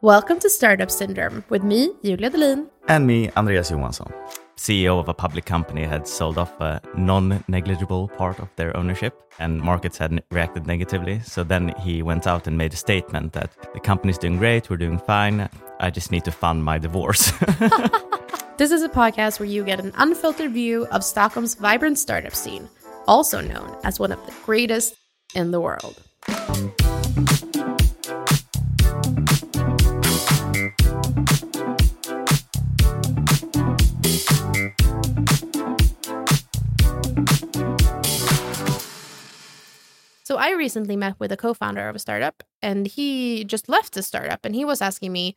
Welcome to Startup Syndrome with me, Julia Delin. And me, Andreas Johansson. CEO of a public company had sold off a non negligible part of their ownership, and markets had reacted negatively. So then he went out and made a statement that the company's doing great, we're doing fine, I just need to fund my divorce. this is a podcast where you get an unfiltered view of Stockholm's vibrant startup scene, also known as one of the greatest in the world. I recently met with a co-founder of a startup and he just left the startup and he was asking me,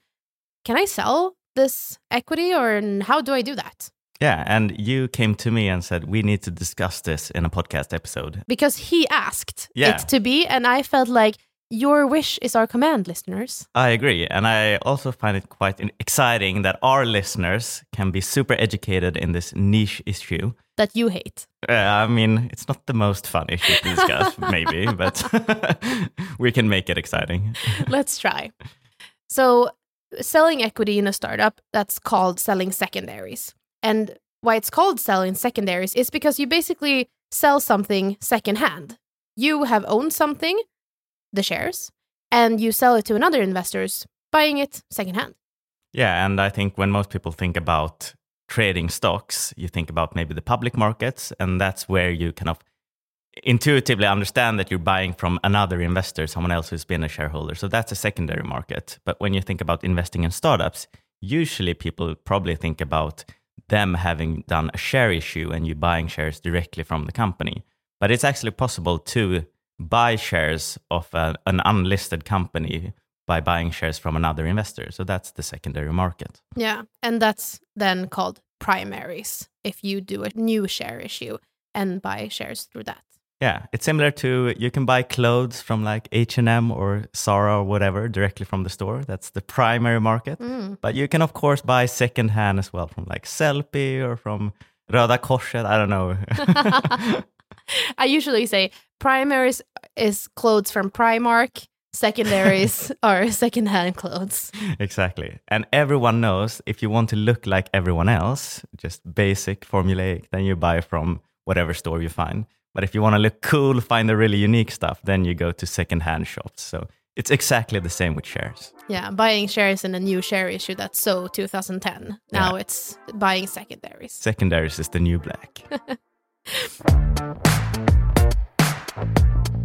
"Can I sell this equity or how do I do that?" Yeah, and you came to me and said we need to discuss this in a podcast episode. Because he asked Yeah. it to be and I felt like your wish is our command, listeners. I agree. And I also find it quite exciting that our listeners can be super educated in this niche issue. That you hate. Uh, I mean, it's not the most fun issue to discuss, maybe, but we can make it exciting. Let's try. So, selling equity in a startup, that's called selling secondaries. And why it's called selling secondaries is because you basically sell something secondhand. You have owned something, the shares, and you sell it to another investors buying it secondhand. Yeah, and I think when most people think about trading stocks, you think about maybe the public markets, and that's where you kind of intuitively understand that you're buying from another investor, someone else who's been a shareholder. So that's a secondary market. But when you think about investing in startups, usually people probably think about them having done a share issue and you buying shares directly from the company. But it's actually possible to buy shares of a, an unlisted company by buying shares from another investor. So that's the secondary market. Yeah. And that's then called primaries if you do a new share issue and buy shares through that. Yeah, it's similar to you can buy clothes from like H&M or Zara or whatever directly from the store. That's the primary market. Mm. But you can of course buy secondhand as well from like Sellpy or from Röda Korset. I don't know. I usually say primaries is clothes from Primark, secondaries are secondhand clothes. exactly. And everyone knows if you want to look like everyone else, just basic formulaic, then you buy from whatever store you find. But if you want to look cool, find the really unique stuff, then you go to secondhand shops. So it's exactly the same with shares. Yeah, buying shares in a new share issue that's so 2010. Now Yeah. it's buying secondaries. Secondaries is the new black.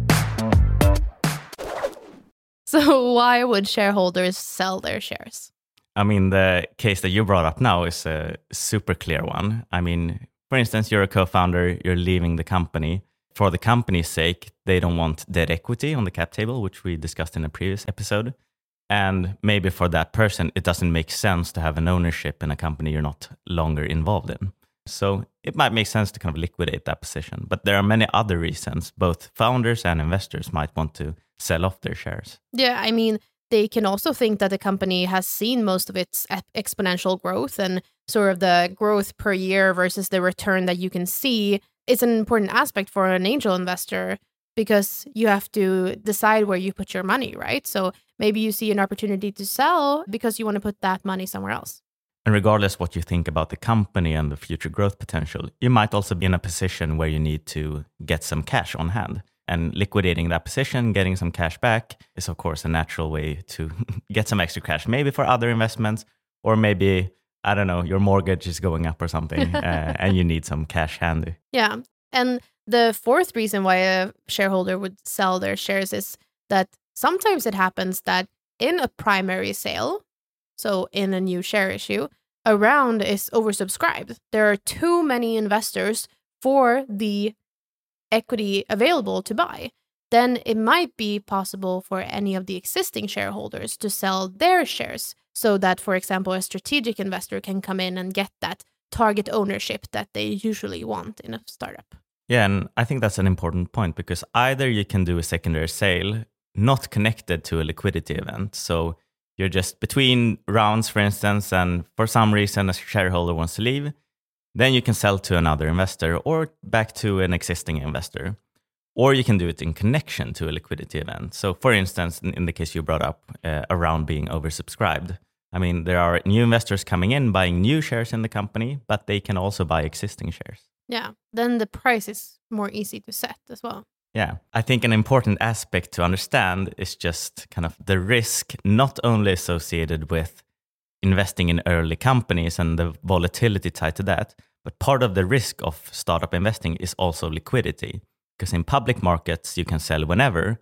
So why would shareholders sell their shares? I mean, the case that you brought up now is a super clear one. I mean, for instance, you're a co founder, you're leaving the company. For the company's sake, they don't want dead equity on the cap table, which we discussed in a previous episode. And maybe for that person, it doesn't make sense to have an ownership in a company you're not longer involved in. So it might make sense to kind of liquidate that position. But there are many other reasons. Both founders and investors might want to sell off their shares. Yeah, I mean, they can also think that the company has seen most of its exponential growth and sort of the growth per year versus the return that you can see is an important aspect for an angel investor because you have to decide where you put your money, right? So maybe you see an opportunity to sell because you want to put that money somewhere else. And regardless what you think about the company and the future growth potential, you might also be in a position where you need to get some cash on hand. And liquidating that position, getting some cash back is, of course, a natural way to get some extra cash, maybe for other investments, or maybe, I don't know, your mortgage is going up or something uh, and you need some cash handy. Yeah. And the fourth reason why a shareholder would sell their shares is that sometimes it happens that in a primary sale, so in a new share issue, a round is oversubscribed. There are too many investors for the equity available to buy. Then it might be possible for any of the existing shareholders to sell their shares so that, for example, a strategic investor can come in and get that target ownership that they usually want in a startup. Yeah, and I think that's an important point because either you can do a secondary sale not connected to a liquidity event. So you're just between rounds, for instance, and for some reason a shareholder wants to leave, then you can sell to another investor or back to an existing investor. or you can do it in connection to a liquidity event. So, for instance, in, the case you brought up uh, around being oversubscribed, I mean, there are new investors coming in buying new shares in the company, but they can also buy existing shares. Yeah. Then the price is more easy to set as well. Yeah. I think an important aspect to understand is just kind of the risk, not only associated with investing in early companies and the volatility tied to that, but part of the risk of startup investing is also liquidity. Because in public markets, you can sell whenever.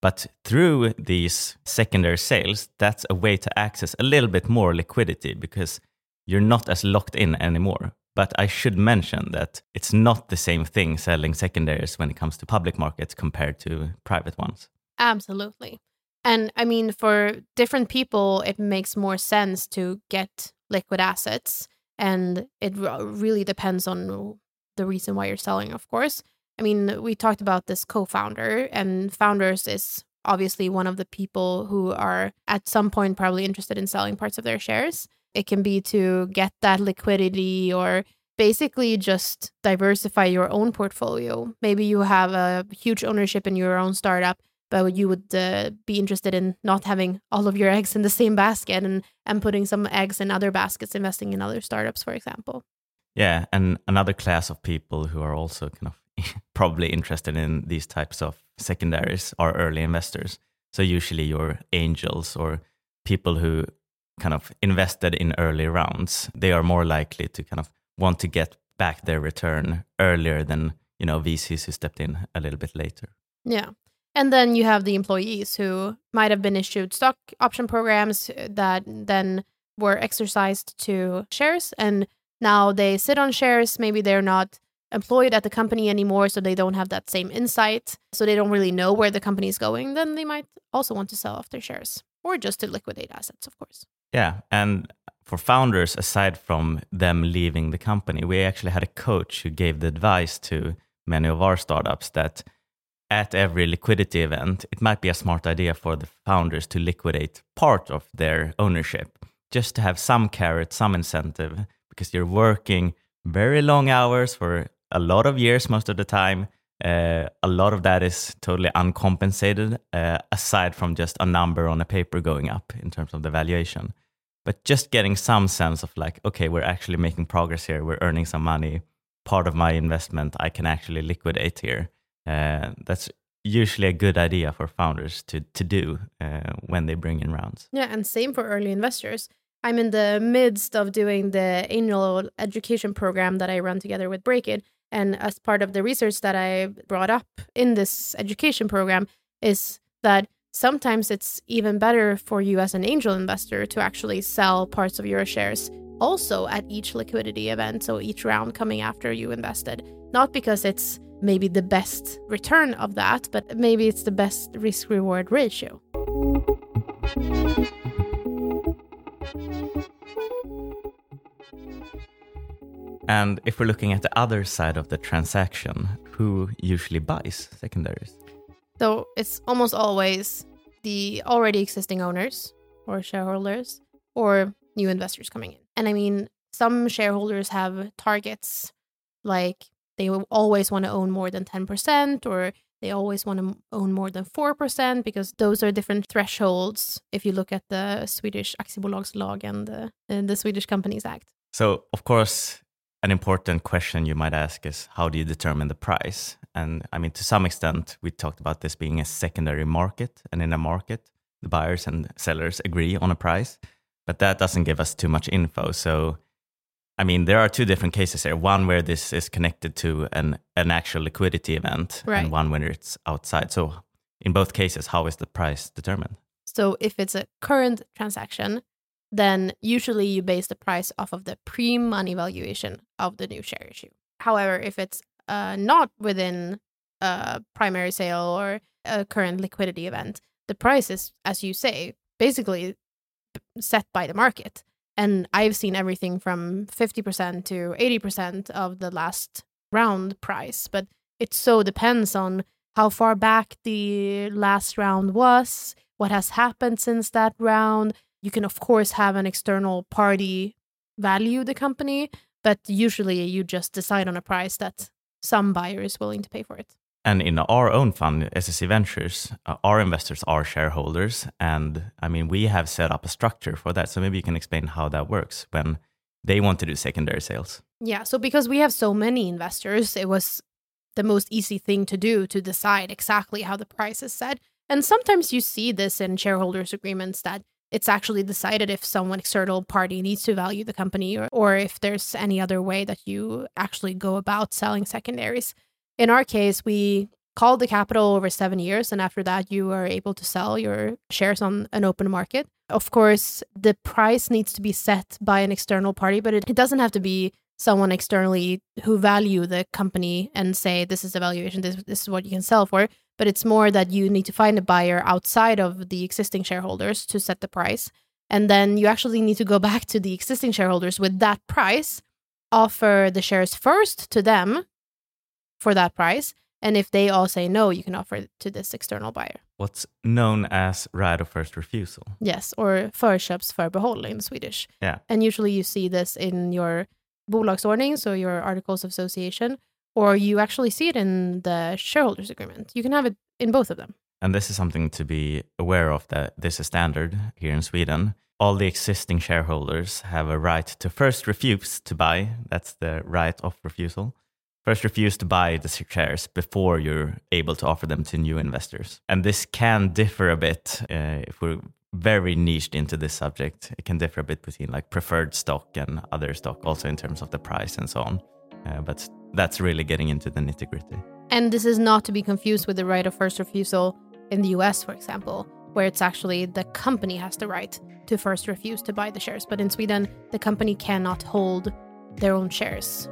But through these secondary sales, that's a way to access a little bit more liquidity because you're not as locked in anymore. But I should mention that it's not the same thing selling secondaries when it comes to public markets compared to private ones. Absolutely. And I mean, for different people, it makes more sense to get liquid assets. And it really depends on the reason why you're selling, of course. I mean, we talked about this co founder, and founders is obviously one of the people who are at some point probably interested in selling parts of their shares. It can be to get that liquidity or basically just diversify your own portfolio. Maybe you have a huge ownership in your own startup, but you would uh, be interested in not having all of your eggs in the same basket and, and putting some eggs in other baskets, investing in other startups, for example. Yeah. And another class of people who are also kind of probably interested in these types of secondaries are early investors. So usually your angels or people who kind of invested in early rounds, they are more likely to kind of want to get back their return earlier than, you know, VCs who stepped in a little bit later. Yeah. And then you have the employees who might have been issued stock option programs that then were exercised to shares and now they sit on shares. Maybe they're not employed at the company anymore, so they don't have that same insight. So they don't really know where the company is going. Then they might also want to sell off their shares or just to liquidate assets, of course. Yeah. And for founders, aside from them leaving the company, we actually had a coach who gave the advice to many of our startups that at every liquidity event, it might be a smart idea for the founders to liquidate part of their ownership just to have some carrot, some incentive, because you're working very long hours for a lot of years most of the time. Uh, a lot of that is totally uncompensated, uh, aside from just a number on a paper going up in terms of the valuation. But just getting some sense of like, okay, we're actually making progress here, we're earning some money. Part of my investment I can actually liquidate here. Uh, that's usually a good idea for founders to to do uh, when they bring in rounds. Yeah, and same for early investors. I'm in the midst of doing the annual education program that I run together with Breakit. And as part of the research that I brought up in this education program, is that sometimes it's even better for you as an angel investor to actually sell parts of your shares also at each liquidity event. So each round coming after you invested. Not because it's maybe the best return of that, but maybe it's the best risk reward ratio. And if we're looking at the other side of the transaction, who usually buys secondaries? So it's almost always the already existing owners or shareholders or new investors coming in. And I mean, some shareholders have targets like they always want to own more than 10% or they always want to own more than 4% because those are different thresholds if you look at the Swedish aktiebolagslag and the, and the Swedish Companies Act. So, of course, an important question you might ask is how do you determine the price? And I mean, to some extent, we talked about this being a secondary market. And in a market, the buyers and sellers agree on a price, but that doesn't give us too much info. So, I mean, there are two different cases here. One where this is connected to an, an actual liquidity event, right. and one where it's outside. So, in both cases, how is the price determined? So, if it's a current transaction, then usually you base the price off of the pre money valuation of the new share issue. However, if it's uh, not within a primary sale or a current liquidity event, the price is, as you say, basically set by the market. And I've seen everything from 50% to 80% of the last round price, but it so depends on how far back the last round was, what has happened since that round, you can, of course, have an external party value the company, but usually you just decide on a price that some buyer is willing to pay for it. And in our own fund, SSE Ventures, uh, our investors are shareholders. And I mean, we have set up a structure for that. So maybe you can explain how that works when they want to do secondary sales. Yeah. So because we have so many investors, it was the most easy thing to do to decide exactly how the price is set. And sometimes you see this in shareholders' agreements that it's actually decided if someone external party needs to value the company or, or if there's any other way that you actually go about selling secondaries. In our case, we called the capital over seven years, and after that, you are able to sell your shares on an open market. Of course, the price needs to be set by an external party, but it, it doesn't have to be someone externally who value the company and say this is the valuation this, this is what you can sell for but it's more that you need to find a buyer outside of the existing shareholders to set the price and then you actually need to go back to the existing shareholders with that price offer the shares first to them for that price and if they all say no you can offer it to this external buyer What's known as right of first refusal. yes or förköpsförbehåll in swedish Yeah. and usually you see this in your bolagsordning, so your articles of association, or you actually see it in the shareholders agreement. You can have it in both of them. And this is something to be aware of that this is standard here in Sweden. All the existing shareholders have a right to first refuse to buy. That's the right of refusal. First refuse to buy the shares before you're able to offer them to new investors. And this can differ a bit uh, if we're very niched into this subject. It can differ a bit between like preferred stock and other stock, also in terms of the price and so on. Uh, but that's really getting into the nitty gritty. And this is not to be confused with the right of first refusal in the US, for example, where it's actually the company has the right to first refuse to buy the shares. But in Sweden, the company cannot hold their own shares.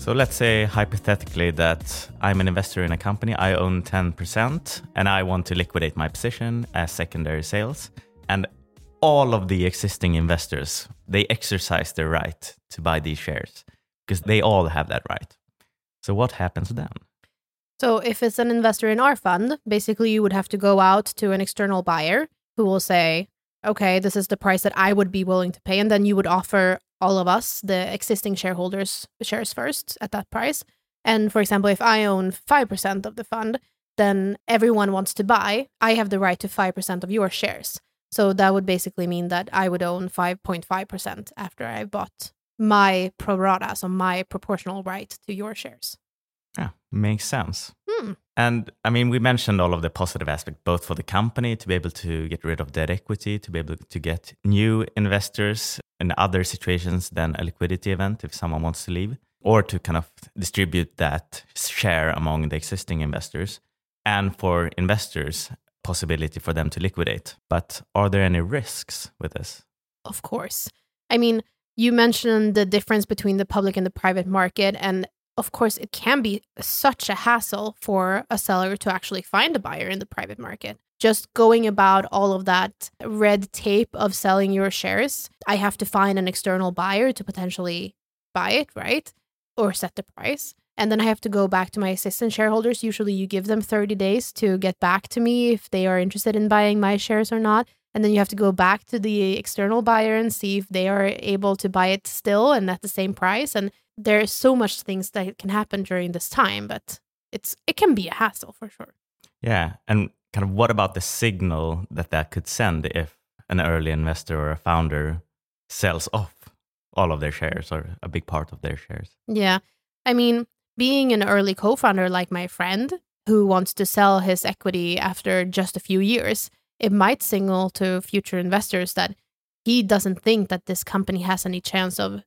So let's say hypothetically that I'm an investor in a company, I own 10%, and I want to liquidate my position as secondary sales. And all of the existing investors, they exercise their right to buy these shares because they all have that right. So what happens then? So if it's an investor in our fund, basically you would have to go out to an external buyer who will say, okay, this is the price that I would be willing to pay. And then you would offer all of us, the existing shareholders, shares first at that price. And for example, if I own 5% of the fund, then everyone wants to buy. I have the right to 5% of your shares. So that would basically mean that I would own 5.5% after I bought my pro rata, so my proportional right to your shares. Yeah, makes sense. Hmm. And I mean, we mentioned all of the positive aspects, both for the company to be able to get rid of dead equity, to be able to get new investors in other situations than a liquidity event if someone wants to leave, or to kind of distribute that share among the existing investors, and for investors, possibility for them to liquidate. But are there any risks with this? Of course. I mean, you mentioned the difference between the public and the private market. And of course, it can be such a hassle for a seller to actually find a buyer in the private market. Just going about all of that red tape of selling your shares, I have to find an external buyer to potentially buy it, right? Or set the price. And then I have to go back to my assistant shareholders. Usually, you give them 30 days to get back to me if they are interested in buying my shares or not. And then you have to go back to the external buyer and see if they are able to buy it still and at the same price. And there's so much things that can happen during this time, but it's it can be a hassle for sure. Yeah. And kind of what about the signal that that could send if an early investor or a founder sells off all of their shares or a big part of their shares? Yeah. I mean, being an early co-founder like my friend who wants to sell his equity after just a few years, it might signal to future investors that he doesn't think that this company has any chance of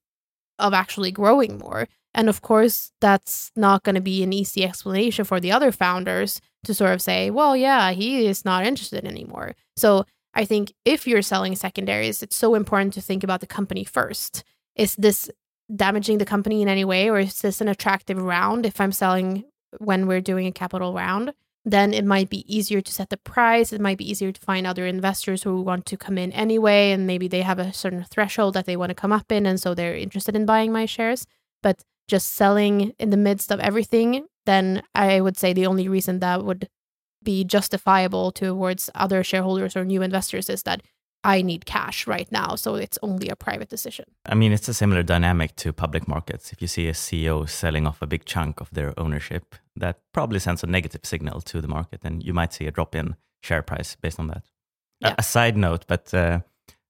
of actually growing more. And of course, that's not going to be an easy explanation for the other founders to sort of say, well, yeah, he is not interested anymore. So I think if you're selling secondaries, it's so important to think about the company first. Is this damaging the company in any way, or is this an attractive round if I'm selling when we're doing a capital round? Then it might be easier to set the price. It might be easier to find other investors who want to come in anyway, and maybe they have a certain threshold that they want to come up in, and so they're interested in buying my shares. But just selling in the midst of everything, then I would say the only reason that would be justifiable towards other shareholders or new investors is that I need cash right now, so it's only a private decision. I mean, it's a similar dynamic to public markets. If you see a CEO selling off a big chunk of their ownership, that probably sends a negative signal to the market, and you might see a drop in share price based on that. Yeah. A, side note, but uh,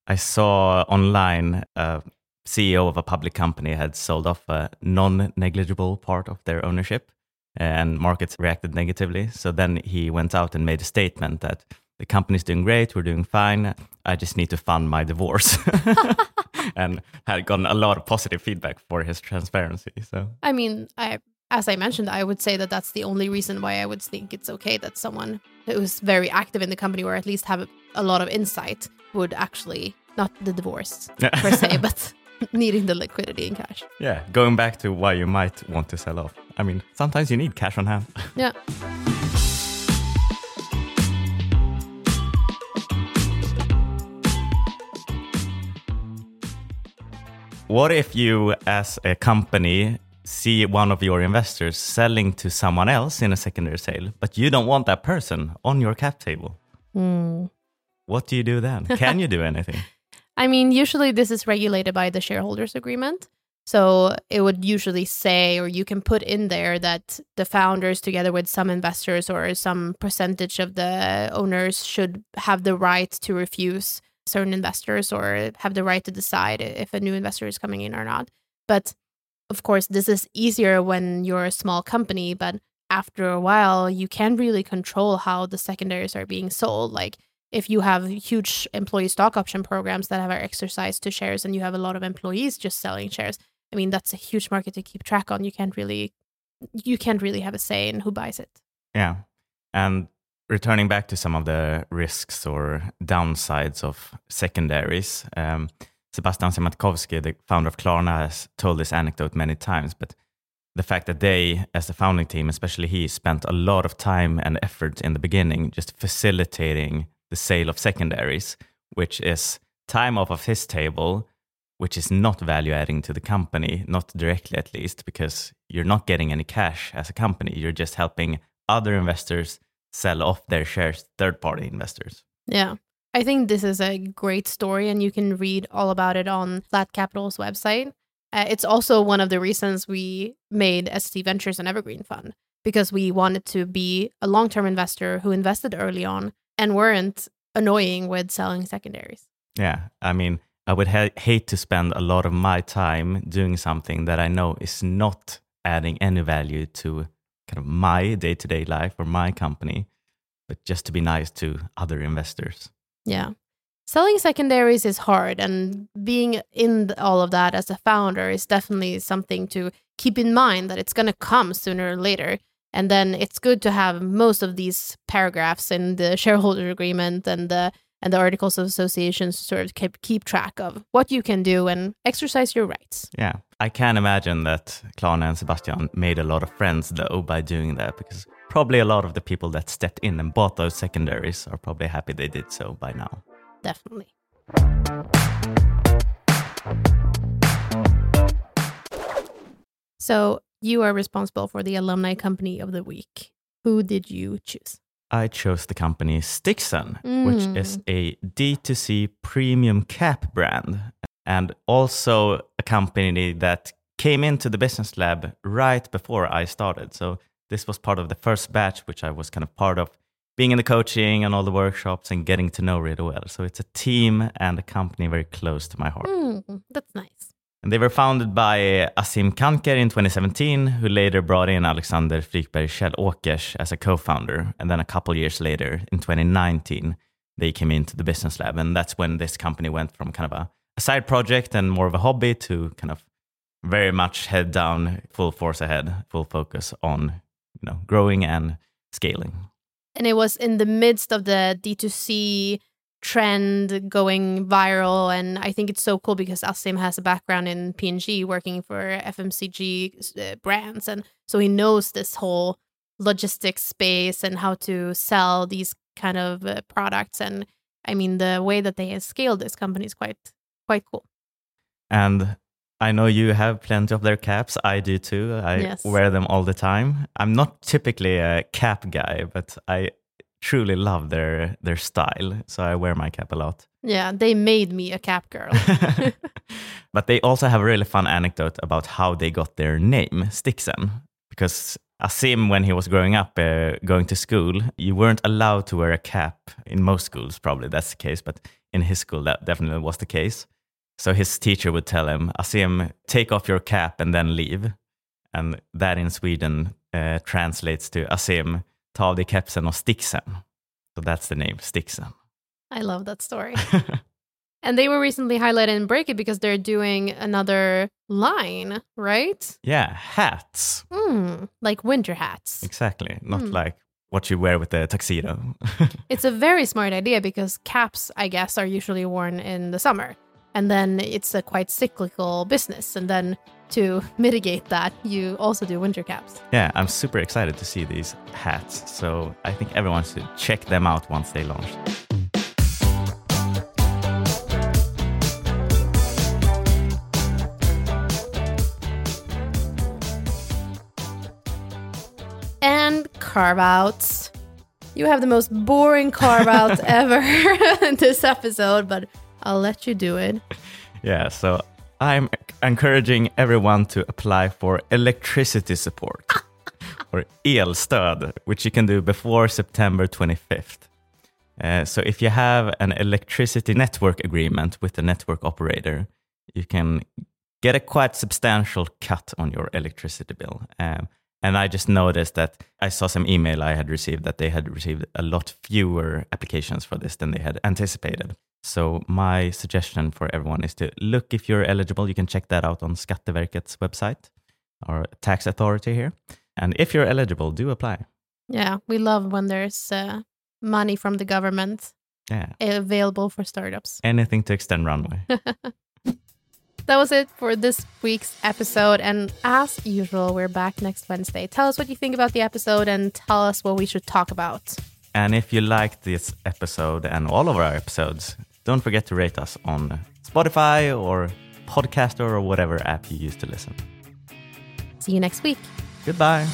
I saw online a CEO of a public company had sold off a non negligible part of their ownership, and markets reacted negatively. So then he went out and made a statement that the company's doing great, we're doing fine. I just need to fund my divorce. and had gotten a lot of positive feedback for his transparency. So I mean, I as I mentioned, I would say that that's the only reason why I would think it's okay that someone who's very active in the company or at least have a, a lot of insight would actually not the divorce per se, but needing the liquidity in cash. yeah, going back to why you might want to sell off. I mean, sometimes you need cash on hand. Yeah. What if you, as a company, see one of your investors selling to someone else in a secondary sale, but you don't want that person on your cap table? Hmm. What do you do then? Can you do anything? I mean, usually this is regulated by the shareholders agreement. So it would usually say, or you can put in there that the founders, together with some investors or some percentage of the owners, should have the right to refuse certain investors or have the right to decide if a new investor is coming in or not. But of course, this is easier when you're a small company, but after a while, you can't really control how the secondaries are being sold. Like, if you have huge employee stock option programs that have are exercised to shares and you have a lot of employees just selling shares, I mean, that's a huge market to keep track on. You can't really you can't really have a say in who buys it. Yeah. And returning back to some of the risks or downsides of secondaries, um, Sebastian Siemiatkowski, the founder of Klarna, has told this anecdote many times, but the fact that they, as the founding team, especially he, spent a lot of time and effort in the beginning just facilitating the sale of secondaries, which is time off of his table, which is not value adding to the company, not directly at least, because you're not getting any cash as a company. You're just helping other investors sell off their shares, to third party investors. Yeah. I think this is a great story, and you can read all about it on Flat Capital's website. Uh, it's also one of the reasons we made ST Ventures an evergreen fund because we wanted to be a long term investor who invested early on and weren't annoying with selling secondaries. Yeah. I mean, I would ha- hate to spend a lot of my time doing something that I know is not adding any value to kind of my day to day life or my company, but just to be nice to other investors. Yeah. Selling secondaries is hard, and being in all of that as a founder is definitely something to keep in mind that it's going to come sooner or later. And then it's good to have most of these paragraphs in the shareholder agreement and the and the articles of associations to sort of keep, keep track of what you can do and exercise your rights. Yeah. I can imagine that Klarna and Sebastian made a lot of friends though by doing that because probably a lot of the people that stepped in and bought those secondaries are probably happy they did so by now. Definitely. So you are responsible for the alumni company of the week. Who did you choose? I chose the company Stiksen, which Mm. is a D2C premium cap brand and also a company that came into the business lab right before I started. So this was part of the first batch, which I was kind of part of being in the coaching and all the workshops and getting to know really well. So it's a team and a company very close to my heart. Mm, that's nice. And they were founded by Asim Kanker in 2017, who later brought in Alexander Frykberg Kjellåkers as a co-founder. And then a couple years later, in 2019, they came into the business lab. And that's when this company went from kind of a, a side project and more of a hobby to kind of very much head down, full force ahead, full focus on you know growing and scaling. And it was in the midst of the D2C trend going viral. And I think it's so cool because Asim has a background in P&G working for FMCG uh, brands. And so he knows this whole logistics space and how to sell these kind of uh, products. And I mean, the way that they have scaled this company is quite, quite cool. And I know you have plenty of their caps. I do too. I Yes. wear them all the time. I'm not typically a cap guy, but I truly love their their style, so I wear my cap a lot. Yeah, they made me a cap girl. but they also have a really fun anecdote about how they got their name, Stiksen, because Asim, when he was growing up, uh, going to school, you weren't allowed to wear a cap. In most schools, probably that's the case, but in his school, that definitely was the case. So his teacher would tell him, Asim, take off your cap and then leave. And that in Sweden uh, translates to Asim, ta av dig kepsen och sticksen. So that's the name, Stiksen. I love that story. and they were recently highlighted in Breakit because they're doing another line, right? Yeah, hats. Mm, like winter hats. Exactly. Not Hmm. like what you wear with the tuxedo. It's a very smart idea because caps, I guess, are usually worn in the summer. And then it's a quite cyclical business. And then to mitigate that, you also do winter caps. yeah, I'm super excited to see these hats. So I think everyone should check them out once they launch. And carve outs. You have the most boring carve outs ever in this episode, but I'll let you do it. Yeah, so I'm encouraging everyone to apply for electricity support or elstöd, which you can do before September 25th. Uh, so if you have an electricity network agreement with the network operator, you can get a quite substantial cut on your electricity bill. Um, and I just noticed that I saw some email I had received that they had received a lot fewer applications for this than they had anticipated. So my suggestion for everyone is to look if you're eligible. You can check that out on Skatteverket's website, our tax authority here. And if you're eligible, do apply. Yeah, we love when there's uh, money from the government Yeah, available for startups. anything to extend runway. That was it for this week's episode. And as usual, we're back next Wednesday. Tell us what you think about the episode and tell us what we should talk about. And if you liked this episode and all of our episodes, don't forget to rate us on Spotify or Podcaster or whatever app you use to listen. See you next week. Goodbye.